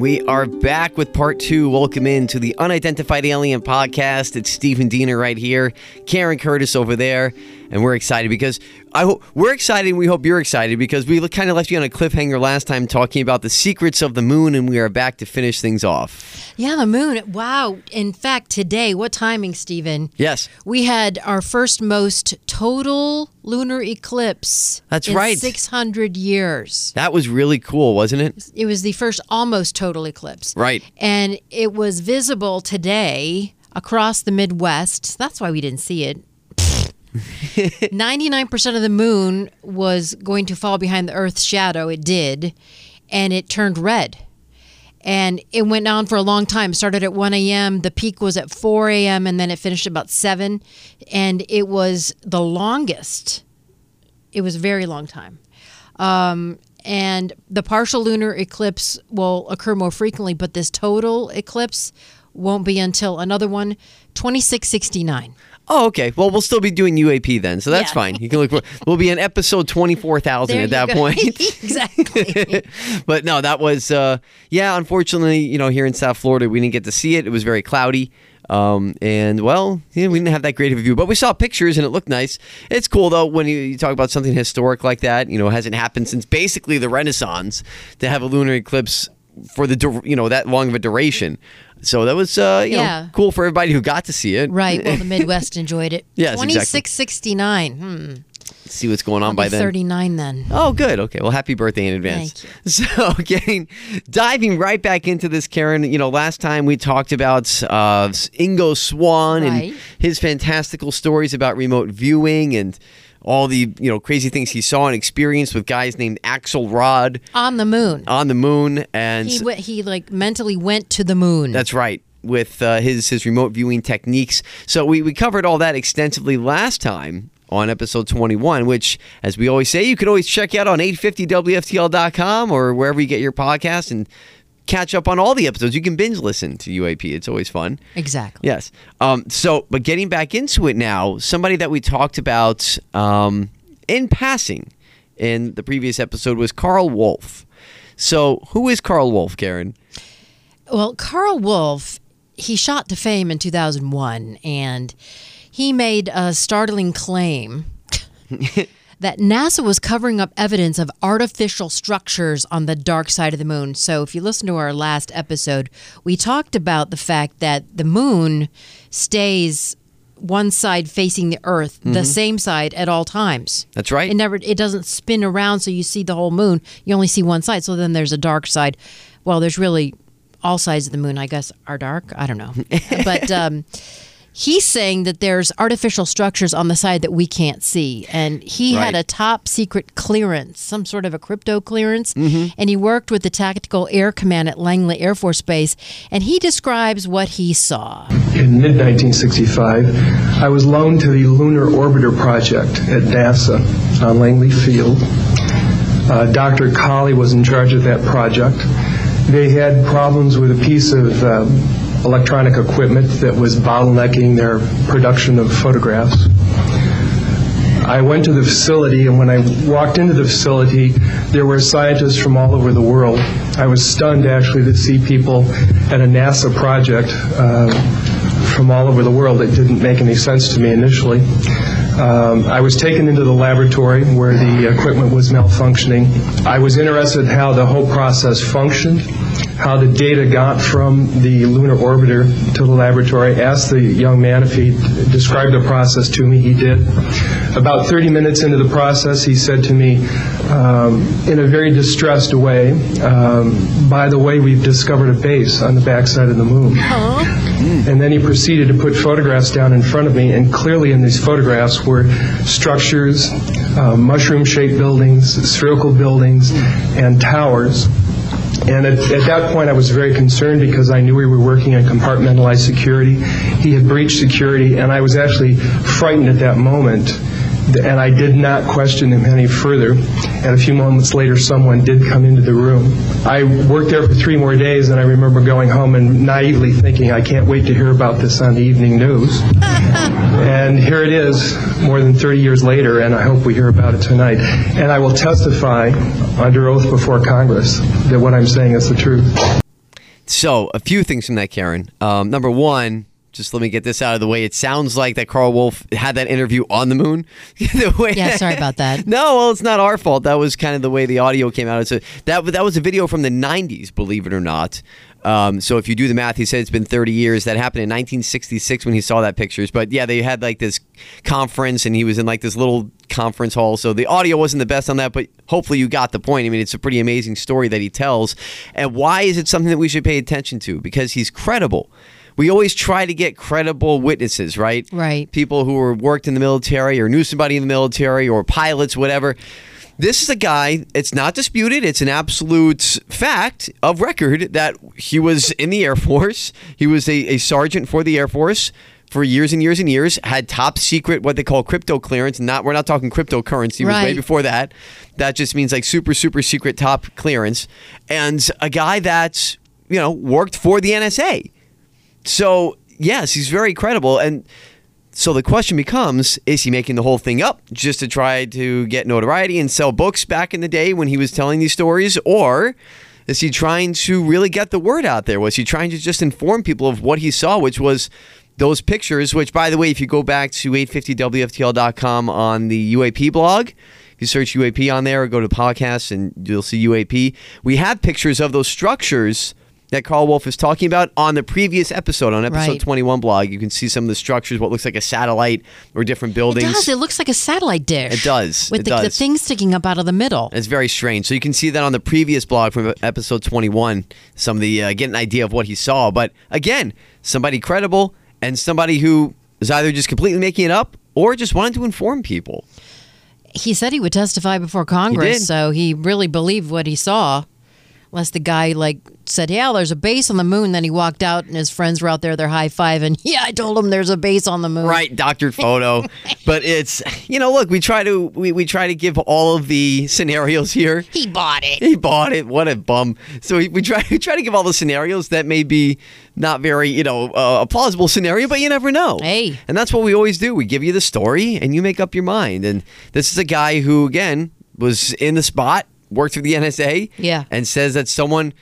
We are back with part two. Welcome in to the Unidentified Alien Podcast. It's Stephen Diener right here, Karen Curtis over there, and we're excited because I hope we're excited. and We hope you're excited because we kind of left you on a cliffhanger last time talking about the secrets of the moon, and we are back to finish things off. Yeah, the moon. Wow. In fact, today, what timing, Stephen? Yes, We had our first most total lunar eclipse. That's in right. 600 years. that was really cool, wasn't it? It was the first almost total eclipse. Right. And it was visible today across the Midwest. That's why we didn't see it. 99% of the moon was going to fall behind the Earth's shadow. It did. And it turned red. And it went on for a long time. It started at 1 a.m. The peak was at 4 a.m. and then it finished about 7. And it was the longest. It was a very long time. Um, and the partial lunar eclipse will occur more frequently, but this total eclipse won't be until another one, 2669. Oh, okay. Well, we'll still be doing UAP then, so that's Yeah. fine. You can look. For, we'll be in episode twenty four thousand at that go. point. exactly. but no, that was uh, yeah. Unfortunately, you know, here in South Florida, we didn't get to see it. It was very cloudy, um, and well, yeah, we didn't have that great of a view. But we saw pictures, and it looked nice. It's cool though when you, you talk about something historic like that. You know, it hasn't happened since basically the Renaissance to have a lunar eclipse for the you know that long of a duration. So that was uh, you Yeah. know cool for everybody who got to see it. Right. Well, the Midwest enjoyed it. Yes, exactly. 2669. Hmm. See what's going on I'll by then. 39 then. Oh, good. Okay. Well, happy birthday in advance. So, getting diving right back into this, Karen. You know, last time we talked about uh, Ingo Swann Right. and his fantastical stories about remote viewing and all the you know crazy things he saw and experienced with guys named Axelrod On the moon. on the moon. And He he like mentally went to the moon. that's right. With uh, his his remote viewing techniques, so we, we covered all that extensively last time on episode 21, which, as we always say, you can always check out on 850wftl.com or wherever you get your podcast and catch up on all the episodes. You can binge listen to UAP; it's always fun. exactly. Yes. Um, so, but getting back into it now, somebody that we talked about um, in passing in the previous episode was Karl Wolfe. So, who is Karl Wolfe, Karen? Well, Karl Wolfe, he shot to fame in 2001 and he made a startling claim that NASA was covering up evidence of artificial structures on the dark side of the moon. So, if you listen to our last episode, we talked about the fact that the moon stays one side facing the earth, the same side at all times. That's right. It never it doesn't spin around so you see the whole moon. You only see one side. So then there's a dark side. Well, there's really all sides of the moon, I guess, are dark. I don't know. but um, he's saying that there's artificial structures on the side that we can't see. And he had a top secret clearance, some sort of a crypto clearance. Mm-hmm. And he worked with the Tactical Air Command at Langley Air Force Base. And he describes what he saw. In mid 1965, I was loaned to the Lunar Orbiter Project at NASA on Langley Field. Uh, Dr. Colley was in charge of that project. They had problems with a piece of um, electronic equipment that was bottlenecking their production of photographs. I went to the facility, and when I walked into the facility, there were scientists from all over the world. I was stunned actually to see people at a NASA project uh, from all over the world. It didn't make any sense to me initially. Um, I was taken into the laboratory where the equipment was malfunctioning. I was interested in how the whole process functioned, how the data got from the lunar orbiter to the laboratory. Asked the young man if he described the process to me. He did. About 30 minutes into the process, he said to me, um, in a very distressed way, um, by the way, we've discovered a base on the backside of the moon. And then he proceeded to put photographs down in front of me, and clearly in these photographs were structures uh, mushroom-shaped buildings, spherical buildings, and towers. And at, at that point, I was very concerned because I knew we were working on compartmentalized security. He had breached security, and I was actually frightened at that moment. And I did not question him any further. And a few moments later, someone did come into the room. I worked there for three more days, and I remember going home and naively thinking, I can't wait to hear about this on the evening news. and here it is, more than 30 years later, and I hope we hear about it tonight. And I will testify under oath before Congress that what I'm saying is the truth. So, a few things from that, Karen. Um, number one, just let me get this out of the way. It sounds like that Karl Wolfe had that interview on the moon. the way Yeah, sorry about that. No, well, it's not our fault. That was kind of the way the audio came out. It's a, that that was a video from the '90s, believe it or not. Um, so if you do the math, he said it's been 30 years. That happened in 1966 when he saw that pictures. But yeah, they had like this conference, and he was in like this little conference hall. So the audio wasn't the best on that, but hopefully you got the point. I mean, it's a pretty amazing story that he tells. And why is it something that we should pay attention to? Because he's credible. We always try to get credible witnesses, right? Right. People who were worked in the military or knew somebody in the military or pilots, whatever. This is a guy, it's not disputed, it's an absolute fact of record that he was in the Air Force. He was a, a sergeant for the Air Force for years and years and years, had top secret, what they call crypto clearance. Not We're not talking cryptocurrency, it was way before that. That just means like super, super secret top clearance. And a guy that's, you know, worked for the NSA. So, yes, he's very credible. And so the question becomes is he making the whole thing up just to try to get notoriety and sell books back in the day when he was telling these stories? Or is he trying to really get the word out there? Was he trying to just inform people of what he saw, which was those pictures, which, by the way, if you go back to 850WFTL.com on the UAP blog, you search UAP on there or go to podcasts and you'll see UAP. We have pictures of those structures that Karl Wolfe is talking about on the previous episode, on episode Right. 21 blog. You can see some of the structures, what looks like a satellite or different buildings. It does. It looks like a satellite dish. It does. With It the, the does. thing sticking up out of the middle. It's very strange. So you can see that on the previous blog from episode 21, some of the, uh, get an idea of what he saw. But again, somebody credible and somebody who is either just completely making it up or just wanted to inform people. He said he would testify before Congress, did. so he really believed what he saw. Unless the guy like said, "Yeah, there's a base on the moon," then he walked out and his friends were out there, they're high fiving. Yeah, I told him there's a base on the moon. Right, doctored photo. but it's you know, look, we try to we, we try to give all of the scenarios here. He bought it. He bought it. What a bum. So we, we try we try to give all the scenarios that may be not very you know uh, a plausible scenario, but you never know. Hey. and that's what we always do. We give you the story, and you make up your mind. And this is a guy who again was in the spot, worked for the NSA, Yeah. and says that someone,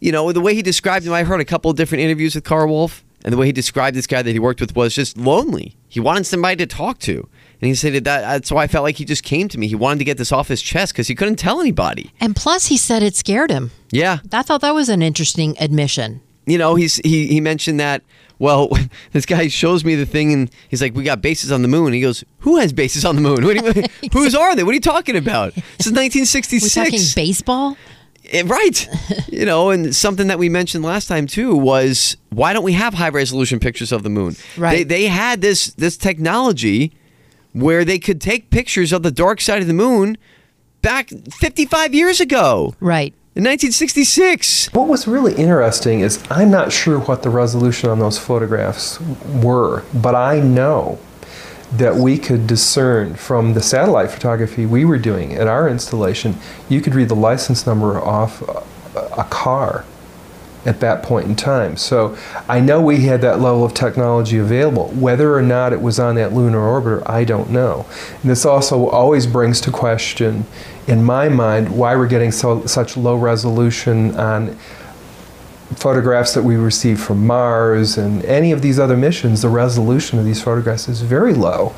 you know, the way he described him. I heard a couple of different interviews with Karl Wolfe, and the way he described this guy that he worked with was just lonely. He wanted somebody to talk to. And he said that that's why I felt like he just came to me. He wanted to get this off his chest because he couldn't tell anybody. And plus, he said it scared him. Yeah, I thought that was an interesting admission. you know, he's he he mentioned that. Well, this guy shows me the thing, and he's like, "We got bases on the moon." He goes, "Who has bases on the moon? What do you, whose are they? What are you talking about? This is We're 1966." talking baseball. Eh, right. you know, and something that we mentioned last time too was why don't we have high resolution pictures of the moon? Right. They they had this this technology where they could take pictures of the dark side of the moon back 55 years ago Right. In 1966. What was really interesting is I'm not sure what the resolution on those photographs were, but I know that we could discern from the satellite photography we were doing at our installation, you could read the license number off a, car at that point in time. So I know we had that level of technology available. Whether or not it was on that lunar orbiter, I don't know. And this also always brings to question, in my mind, why we're getting so, such low resolution on photographs that we receive from Mars and any of these other missions. The resolution of these photographs is very low.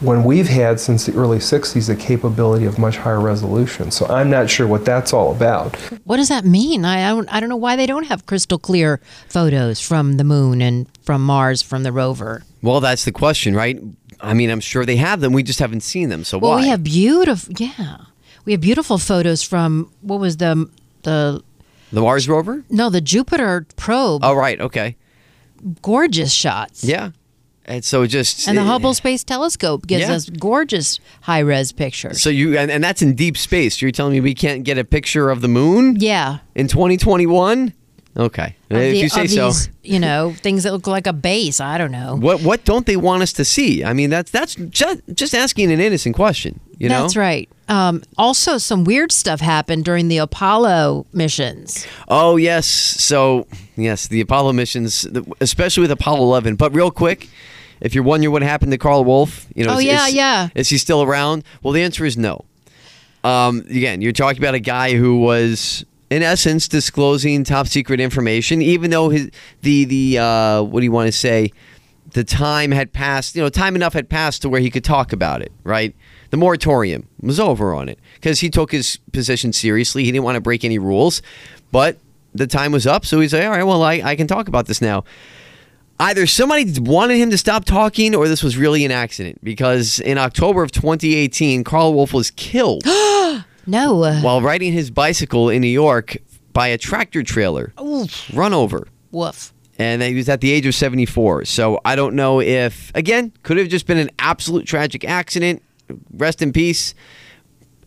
When we've had since the early 60s the capability of much higher resolution. So I'm not sure what that's all about. What does that mean? I, I don't. I don't know why they don't have crystal clear photos from the moon and from Mars from the rover. Well, that's the question, right? I mean, I'm sure they have them. We just haven't seen them. So Well, why? we have beautiful. Yeah, we have beautiful photos from what was the the the Mars rover? no the Jupiter probe. Oh, right. Okay. Gorgeous shots. Yeah. And so just And the Hubble Space Telescope gives Yeah. us gorgeous high res pictures. So you and, and that's in deep space. You're telling me we can't get a picture of the moon yeah. in 2021? Okay, Of if the- you say so. these, you know, things that look like a base. I don't know. What what don't they want us to see? I mean, that's that's just just asking an innocent question. You know, That's right. Um, also, some weird stuff happened during the Apollo missions. Oh yes, so yes, the Apollo missions, especially with Apollo 11. But real quick, if you're wondering what happened to Karl Wolfe, you know, Oh, is, yeah, is- yeah. is he still around? Well, the answer is no. Um, again, you're talking about a guy who was, in essence, disclosing top secret information, even though his the the uh, what do you want to say? The time had passed, you know, time enough had passed to where he could talk about it, right? The moratorium was over on it because he took his position seriously. He didn't want to break any rules, but the time was up, so he's like, all right, well, I, I can talk about this now either somebody wanted him to stop talking or this was really an accident because in October of 2018, Karl Wolfe was killed No. while riding his bicycle in New York by a tractor trailer run over. woof. And he was at the age of 74. So I don't know if, again, could have just been an absolute tragic accident, rest in peace,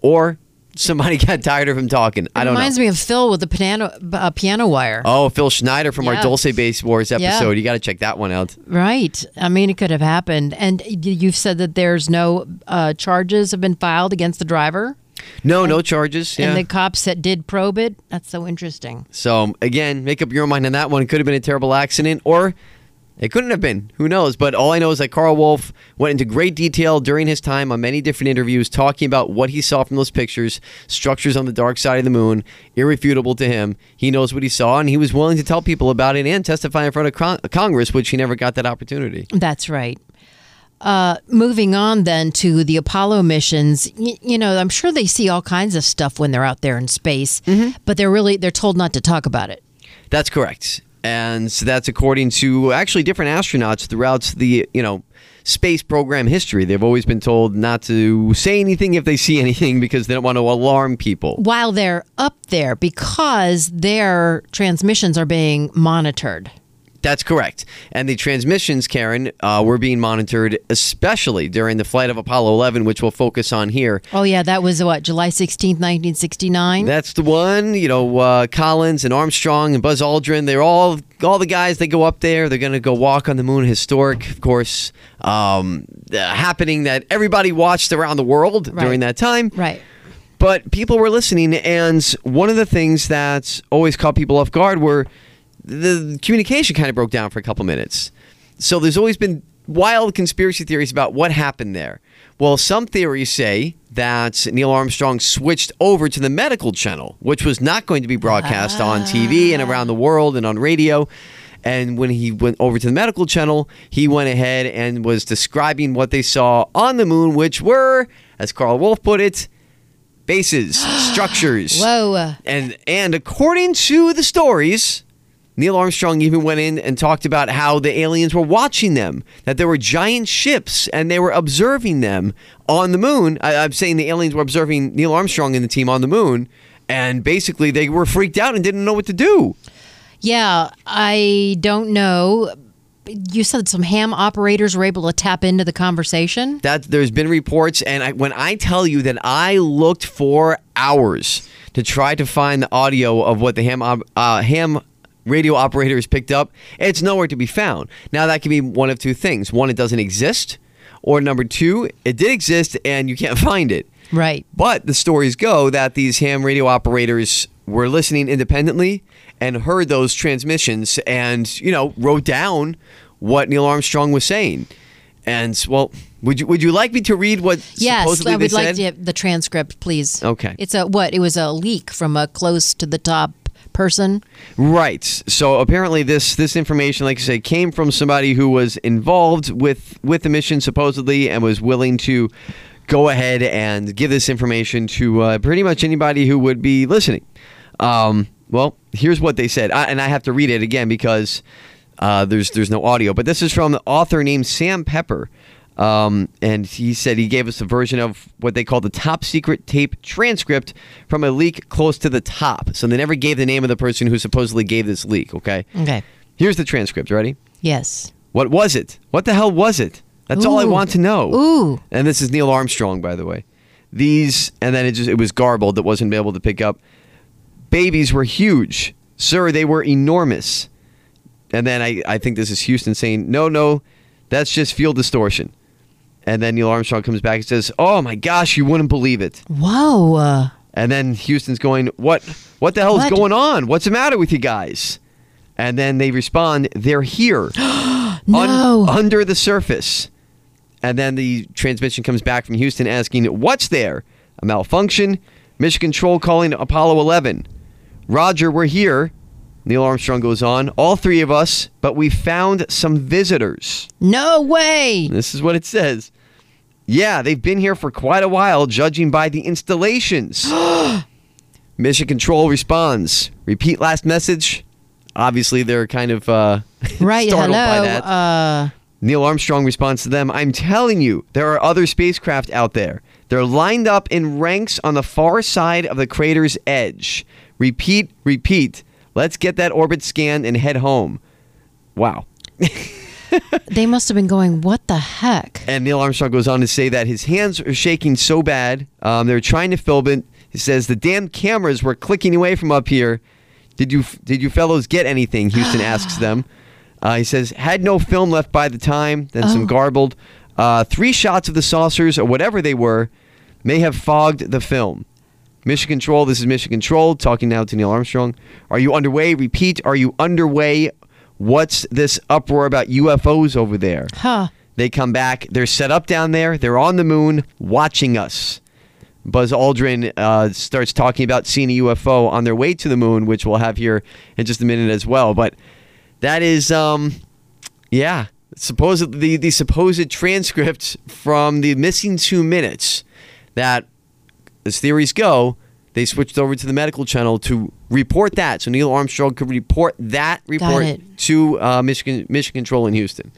or somebody got tired of him talking. I don't know. Reminds me of Phil with the piano, uh, piano wire. Oh, Phil Schneider from our Dulce Base Wars Yeah. episode. You got to check that one out. Right. I mean, it could have happened. And you've said that there's no uh, charges have been filed against the driver No, no charges. Yeah. and the cops that did probe it. That's so interesting. So again, make up your mind on that one. It could have been a terrible accident, or it couldn't have been. Who knows? But all I know is that Karl Wolfe went into great detail during his time on many different interviews, talking about what he saw from those pictures, structures on the dark side of the moon, irrefutable to him. He knows what he saw, and he was willing to tell people about it and testify in front of Con- Congress, which he never got that opportunity. That's right. Uh, moving on then to the Apollo missions, y- you know, I'm sure they see all kinds of stuff when they're out there in space, but they're really they're told not to talk about it. That's correct. And so that's according to actually different astronauts throughout the, you know, space program history. They've always been told not to say anything if they see anything because they don't want to alarm people. while they're up there because their transmissions are being monitored. That's correct. And the transmissions, Karen, uh, were being monitored, especially during the flight of Apollo 11, which we'll focus on here. Oh yeah, that was what July 16th, 1969. That's the one. You know, uh, Collins and Armstrong and Buzz Aldrin. They're all all the guys. that go up there. They're going to go walk on the moon. Historic, of course, um, uh, happening that everybody watched around the world Right. during that time. right. But people were listening, and one of the things that always caught people off guard were the communication kind of broke down for a couple minutes. So there's always been wild conspiracy theories about what happened there. Well, some theories say that Neil Armstrong switched over to the medical channel, which was not going to be broadcast on TV and around the world and on radio. And when he went over to the medical channel, he went ahead and was describing what they saw on the moon, which were, as Karl Wolfe put it, bases, structures. Whoa. And and according to the stories, Neil Armstrong even went in and talked about how the aliens were watching them, that there were giant ships and they were observing them on the moon. I, I'm saying the aliens were observing Neil Armstrong and the team on the moon, and basically they were freaked out and didn't know what to do. Yeah, I don't know. You said some ham operators were able to tap into the conversation. That there's been reports, and I, when I tell you that I looked for hours to try to find the audio of what the ham uh, ham radio operators picked up, it's nowhere to be found. Now that can be one of two things: one, it doesn't exist, or number two, it did exist and you can't find it. Right. But the stories go that these ham radio operators were listening independently and heard those transmissions and, you know, wrote down what Neil Armstrong was saying. And well, would you would you like me to read what Yes, supposedly I would like said? to have the transcript, please. Okay. It's a what? It was a leak from a close to the top person. Right. So apparently this this information, like I say, came from somebody who was involved with with the mission supposedly and was willing to go ahead and give this information to uh, pretty much anybody who would be listening. Um, well, here's what they said, I, and I have to read it again because uh, there's there's no audio. But this is from the author named Sam Pepper. Um, and he said he gave us a version of what they call the top secret tape transcript from a leak close to the top. So they never gave the name of the person who supposedly gave this leak, okay? Okay. Here's the transcript. Ready? Yes. What was it? What the hell was it? That's all I want to know. Ooh. And this is Neil Armstrong, by the way. These, and then it just it was garbled that wasn't able to pick up. Babies were huge, sir. They were enormous. And then I, I think this is Houston saying, no, no, that's just field distortion. And then Neil Armstrong comes back and says, oh my gosh, you wouldn't believe it. Whoa. And then Houston's going, "What? What the hell is going on? What's the matter with you guys?" And then they respond, "They're here, No. under the surface." And then the transmission comes back from Houston asking, "What's there? A malfunction? Mission Control calling Apollo 11. Roger, we're here." Neil Armstrong goes on, "All three of us, but we found some visitors." no way. This is what it says. Yeah, they've been here for quite a while, judging by the installations. Mission Control responds. Repeat last message. Obviously, they're kind of uh, Right. startled hello. by that. Uh, Neil Armstrong responds to them I'm telling you, there are other spacecraft out there. They're lined up in ranks on the far side of the crater's edge. Repeat, repeat. Let's get that orbit scanned and head home. Wow. they must have been going, what the heck? And Neil Armstrong goes on to say that his hands are shaking so bad. Um, they were trying to film it. He says the damn cameras were clicking away from up here. Did you did you fellows get anything? Houston asks them. Uh, he says had no film left by the time. Then some garbled. Uh, three shots of the saucers or whatever they were may have fogged the film. Mission Control. This is Mission Control talking now to Neil Armstrong. Are you underway? Repeat. Are you underway? What's this uproar about UFOs over there? Huh. They come back. They're set up down there. They're on the moon watching us. Buzz Aldrin uh, starts talking about seeing a UFO on their way to the moon, which we'll have here in just a minute as well. But that is, um, yeah, supposedly the, the supposed transcript from the missing two minutes that, as theories go, they switched over to the medical channel to report that. So Neil Armstrong could report that report to uh, Michigan, Mission Control in Houston.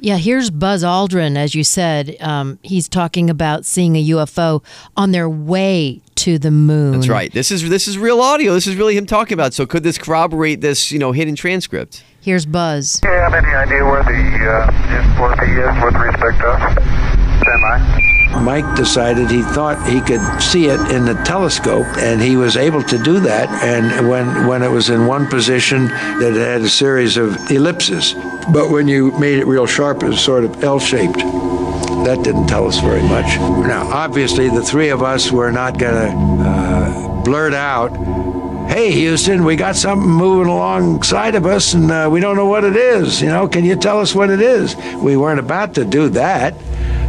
Yeah, here's Buzz Aldrin, as you said. Um, he's talking about seeing a UFO on their way to the moon. That's right. This is this is real audio. This is really him talking about. So could this corroborate this, you know, hidden transcript? Here's Buzz. Do you have any idea where the uh, S4B is with respect to us? Mike decided he thought he could see it in the telescope, and he was able to do that. And when, when it was in one position, that it had a series of ellipses. But when you made it real sharp, it was sort of L shaped. That didn't tell us very much. Now, obviously, the three of us were not going to uh, blurt out, Hey, Houston, we got something moving alongside of us, and uh, we don't know what it is. You know, can you tell us what it is? We weren't about to do that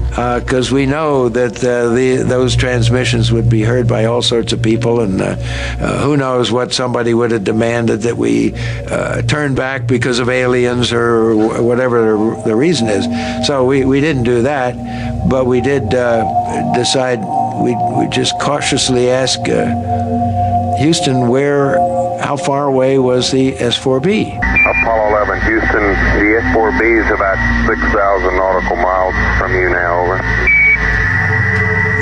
because we know that uh, the those transmissions would be heard by all sorts of people, and uh, uh, who knows what somebody would have demanded that we uh, turn back because of aliens or whatever the, reason is. So we, we didn't do that, but we did uh, decide we we just cautiously ask uh, Houston where how far away was the S4B. Apollo 11, Houston. The S4B is about 6,000 nautical miles from you now. Over.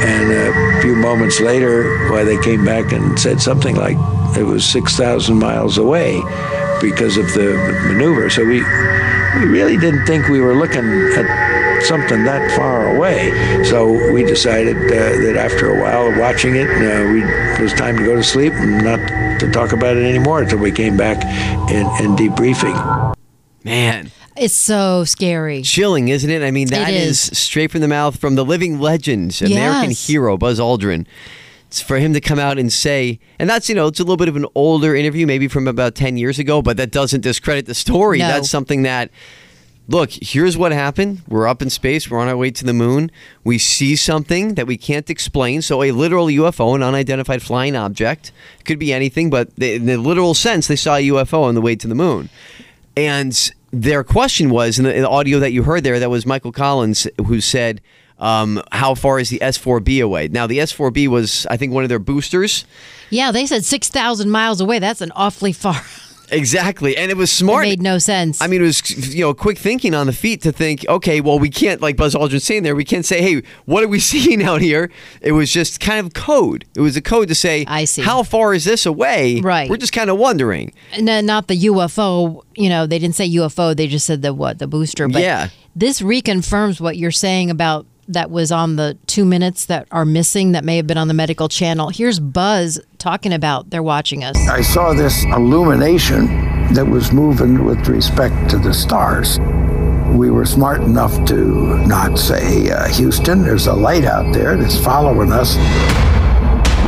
And a few moments later, why they came back and said something like it was 6,000 miles away because of the maneuver. So we, we really didn't think we were looking at something that far away. So we decided uh, that after a while of watching it, uh, we, it was time to go to sleep and not to talk about it anymore until we came back in, in debriefing. Man, It's so scary. chilling, isn't it? I mean, that It is. is. straight from the mouth from the living legend, American Yes. hero Buzz Aldrin. It's for him to come out and say, and that's you know, it's a little bit of an older interview, maybe from about ten years ago, but that doesn't discredit the story. No. That's something that. Look, here's what happened. We're up in space. We're on our way to the moon. We see something that we can't explain. So, a literal UFO, an unidentified flying object, could be anything, but in the literal sense, they saw a UFO on the way to the moon. And their question was in the, in the audio that you heard there, that was Michael Collins who said, um, How far is the S4B away? Now, the S4B was, I think, one of their boosters. Yeah, they said 6,000 miles away. That's an awfully far. Exactly, and it was smart. It made no sense. I mean, it was you know quick thinking on the feet to think, okay, well, we can't like Buzz Aldrin saying there, we can't say, hey, what are we seeing out here? It was just kind of code. It was a code to say, I see. how far is this away? Right. We're just kind of wondering. no, not the UFO. You know, they didn't say UFO. They just said the what the booster. But Yeah. this reconfirms what you're saying about that was on the two minutes that are missing that may have been on the medical channel. Here's Buzz talking about they're watching us. I saw this illumination that was moving with respect to the stars. We were smart enough to not say, uh, Houston, there's a light out there that's following us.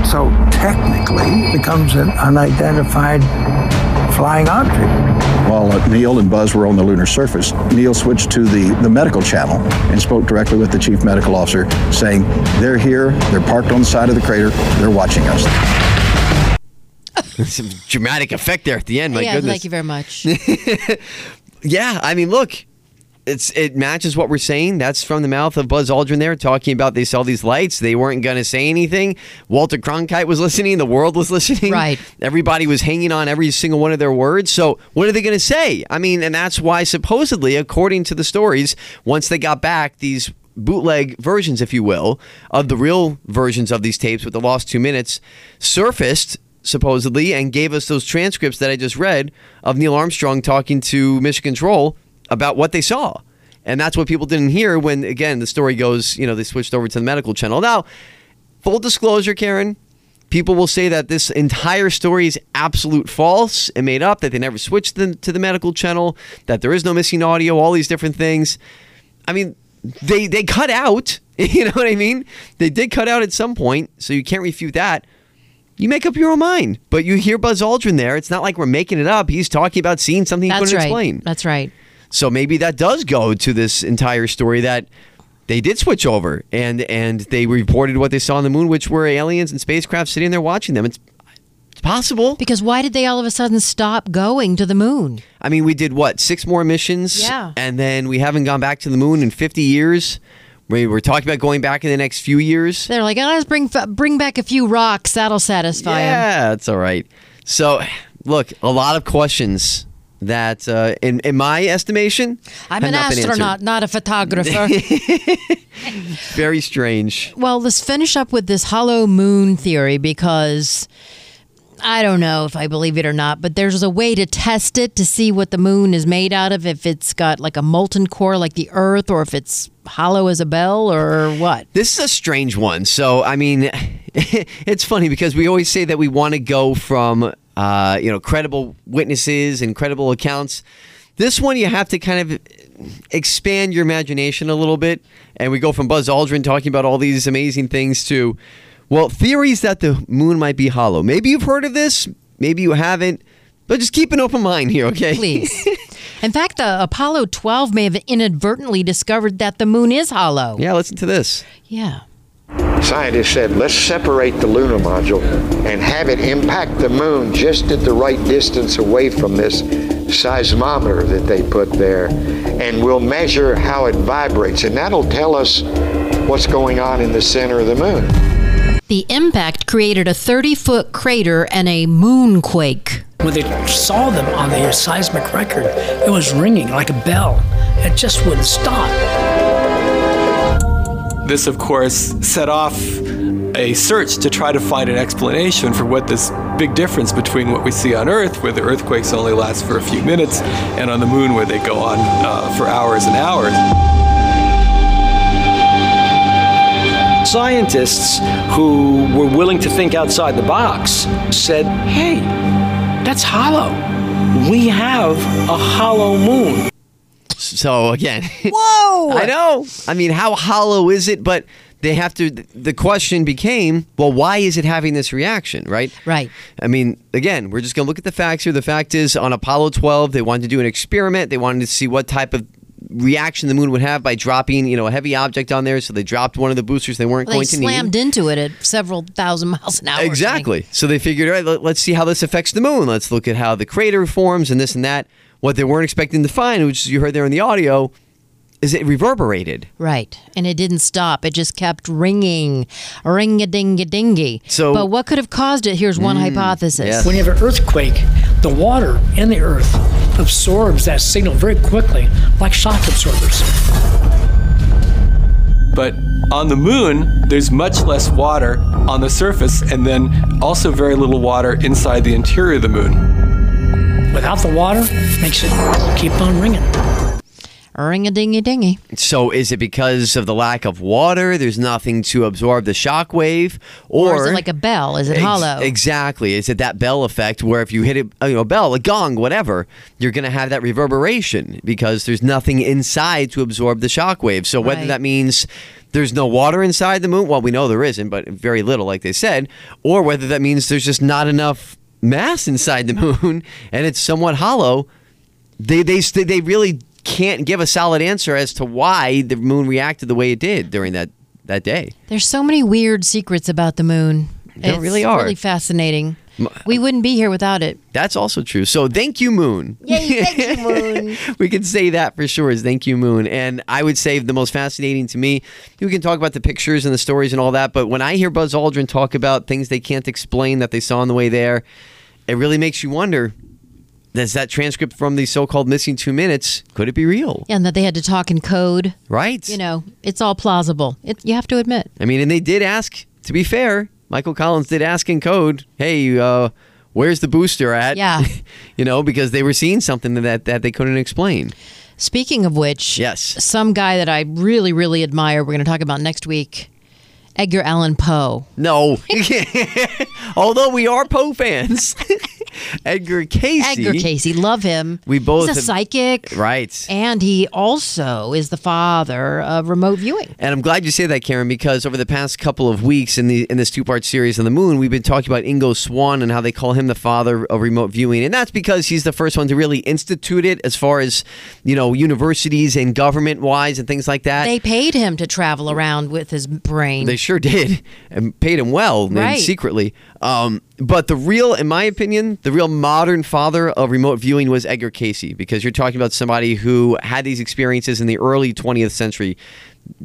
So technically, it becomes an unidentified flying object. While uh, Neil and Buzz were on the lunar surface, Neil switched to the, the medical channel and spoke directly with the chief medical officer, saying, They're here, they're parked on the side of the crater, they're watching us. Some dramatic effect there at the end. My yeah, goodness. thank you very much. Yeah, I mean, look, it's it matches what we're saying. That's from the mouth of Buzz Aldrin there, talking about they saw these lights. They weren't going to say anything. Walter Cronkite was listening. The world was listening. Right. Everybody was hanging on every single one of their words. So what are they going to say? I mean, and that's why supposedly, according to the stories, once they got back these bootleg versions, if you will, of the real versions of these tapes with the lost two minutes, surfaced supposedly and gave us those transcripts that I just read of Neil Armstrong talking to Mission Control about what they saw. And that's what people didn't hear when, again, the story goes, you know, they switched over to the medical channel. Now, full disclosure, Karen, people will say that this entire story is absolute false and made up, that they never switched them to the medical channel, that there is no missing audio, all these different things. I mean, they they cut out, you know what I mean? They did cut out at some point, so you can't refute that. You make up your own mind. But you hear Buzz Aldrin there. It's not like we're making it up. He's talking about seeing something he That's couldn't right. explain. That's right. So maybe that does go to this entire story that they did switch over and and they reported what they saw on the moon, which were aliens and spacecraft sitting there watching them. It's it's possible. Because why did they all of a sudden stop going to the moon? I mean, we did what six more missions, Yeah. and then we haven't gone back to the moon in 50 years. We were talking about going back in the next few years. They're like, oh, let's bring bring back a few rocks. That'll satisfy them. Yeah, it's all right. So, look, a lot of questions that, uh, in in my estimation, I'm an not astronaut, not a photographer. Very strange. well, let's finish up with this hollow moon theory because I don't know if I believe it or not, but there's a way to test it to see what the moon is made out of, if it's got like a molten core like the Earth, or if it's hollow as a bell, or what. This is a strange one. So, I mean, it's funny because we always say that we want to go from, uh, you know, credible witnesses and credible accounts. This one, you have to kind of expand your imagination a little bit. And we go from Buzz Aldrin talking about all these amazing things to, well, theories that the moon might be hollow. Maybe you've heard of this, maybe you haven't, but just keep an open mind here, okay? Please. In fact, the Apollo 12 may have inadvertently discovered that the moon is hollow. Yeah, listen to this. Yeah. Scientists said, let's separate the lunar module and have it impact the moon just at the right distance away from this seismometer that they put there. And we'll measure how it vibrates, and that'll tell us what's going on in the center of the moon. The impact created a 30 foot crater and a moonquake. When they saw them on the seismic record, it was ringing like a bell. It just wouldn't stop. This, of course, set off a search to try to find an explanation for what this big difference between what we see on Earth, where the earthquakes only last for a few minutes, and on the moon, where they go on uh, for hours and hours. Scientists who were willing to think outside the box said, hey, that's hollow. We have a hollow moon. So, again, Whoa! I know. I mean, how hollow is it? But they have to. The question became, well, why is it having this reaction, right? Right. I mean, again, we're just going to look at the facts here. The fact is, on Apollo 12, they wanted to do an experiment. They wanted to see what type of reaction the moon would have by dropping, you know, a heavy object on there. So they dropped one of the boosters they weren't They going to need. slammed into it at several thousand miles an hour. Exactly. So they figured, all right, let, us see how this affects the moon. Let's look at how the crater forms and this and that. What they weren't expecting to find, which you heard there in the audio, is it reverberated. Right. And it didn't stop. It just kept ringing. Ring a ding a dingy. So- but what could have caused it? Here's one hmm, hypothesis. yes. When you have an earthquake, the water in the earth absorbs that signal very quickly, like shock absorbers. But on the moon, there's much less water on the surface, and then also very little water inside the interior of the moon. Without the water, makes it keep on ringing. Ring a dingy dingy. So is it because of the lack of water? There's nothing to absorb the shock wave, Or, or, is it like a bell? Is it Ex- hollow? Exactly. Is it that bell effect where if you hit it, uh, you know, a bell, a gong, whatever, you're going to have that reverberation because there's nothing inside to absorb the shock wave. So whether Right. that means there's no water inside the moon, well, we know there isn't, but very little, like they said, or whether that means there's just not enough mass inside the moon and it's somewhat hollow, they they they really can't give a solid answer as to why the moon reacted the way it did during that that day. There's so many weird secrets about the moon. There it's really are. Really fascinating. We wouldn't be here without it. That's also true. So thank you, Moon. Yay, thank you, Moon. we can say that for sure is thank you, Moon. And I would say the most fascinating to me, we can talk about the pictures and the stories and all that, but when I hear Buzz Aldrin talk about things they can't explain that they saw on the way there, it really makes you wonder. Does that transcript from the so-called missing two minutes could it be real? Yeah, and that they had to talk in code. Right. You know, it's all plausible. It, you have to admit. I mean, and they did ask. To be fair, Michael Collins did ask in code, "Hey, uh, where's the booster at?" Yeah. you know, because they were seeing something that that they couldn't explain. Speaking of which, Yes. some guy that I really, really admire, we're going to talk about next week, Edgar Allan Poe. No. Although we are Poe fans. Edgar Cayce. Edgar Cayce, love him. We both He's a have- psychic. Right. And he also is the father of remote viewing. And I'm glad you say that, Karen, because over the past couple of weeks in the in this two part series on the moon, we've been talking about Ingo Swann and how they call him the father of remote viewing, and that's because he's the first one to really institute it as far as you know universities and government wise and things like that. They paid him to travel around with his brain. They sure did, and paid him well, Right. secretly. Um, but the real, in my opinion, the real modern father of remote viewing was Edgar Cayce, because you're talking about somebody who had these experiences in the early 20th century,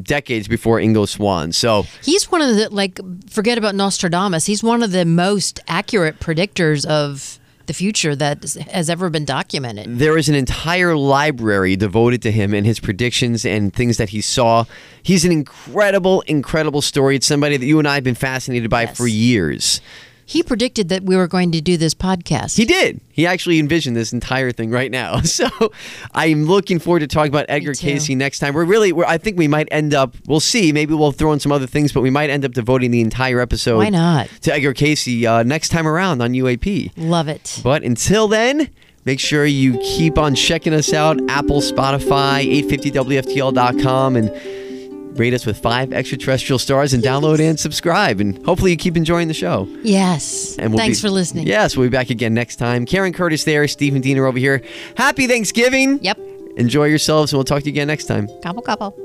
decades before Ingo Swann. So He's one of the like forget about Nostradamus. He's one of the most accurate predictors of the future that has ever been documented. there is an entire library devoted to him and his predictions and things that he saw. He's an incredible, incredible story. It's somebody that you and I have been fascinated by for years. He predicted that we were going to do this podcast. He did. He actually envisioned this entire thing right now. So I'm looking forward to talking about Edgar. Cayce next time. We're really, we're, I think we might end up, we'll see. Maybe we'll throw in some other things, but we might end up devoting the entire episode Why not? to Edgar Cayce uh, next time around on UAP. Love it. But until then, make sure you keep on checking us out Apple, Spotify, 850WFTL.com, and rate us with five extraterrestrial stars and download and subscribe. And hopefully you keep enjoying the show. Yes. And we'll Thanks be- for listening. Yes, we'll be back again next time. Karen Curtis there, Stephen Diener over here. Happy Thanksgiving. Yep. Enjoy yourselves, and we'll talk to you again next time. Gobble gobble.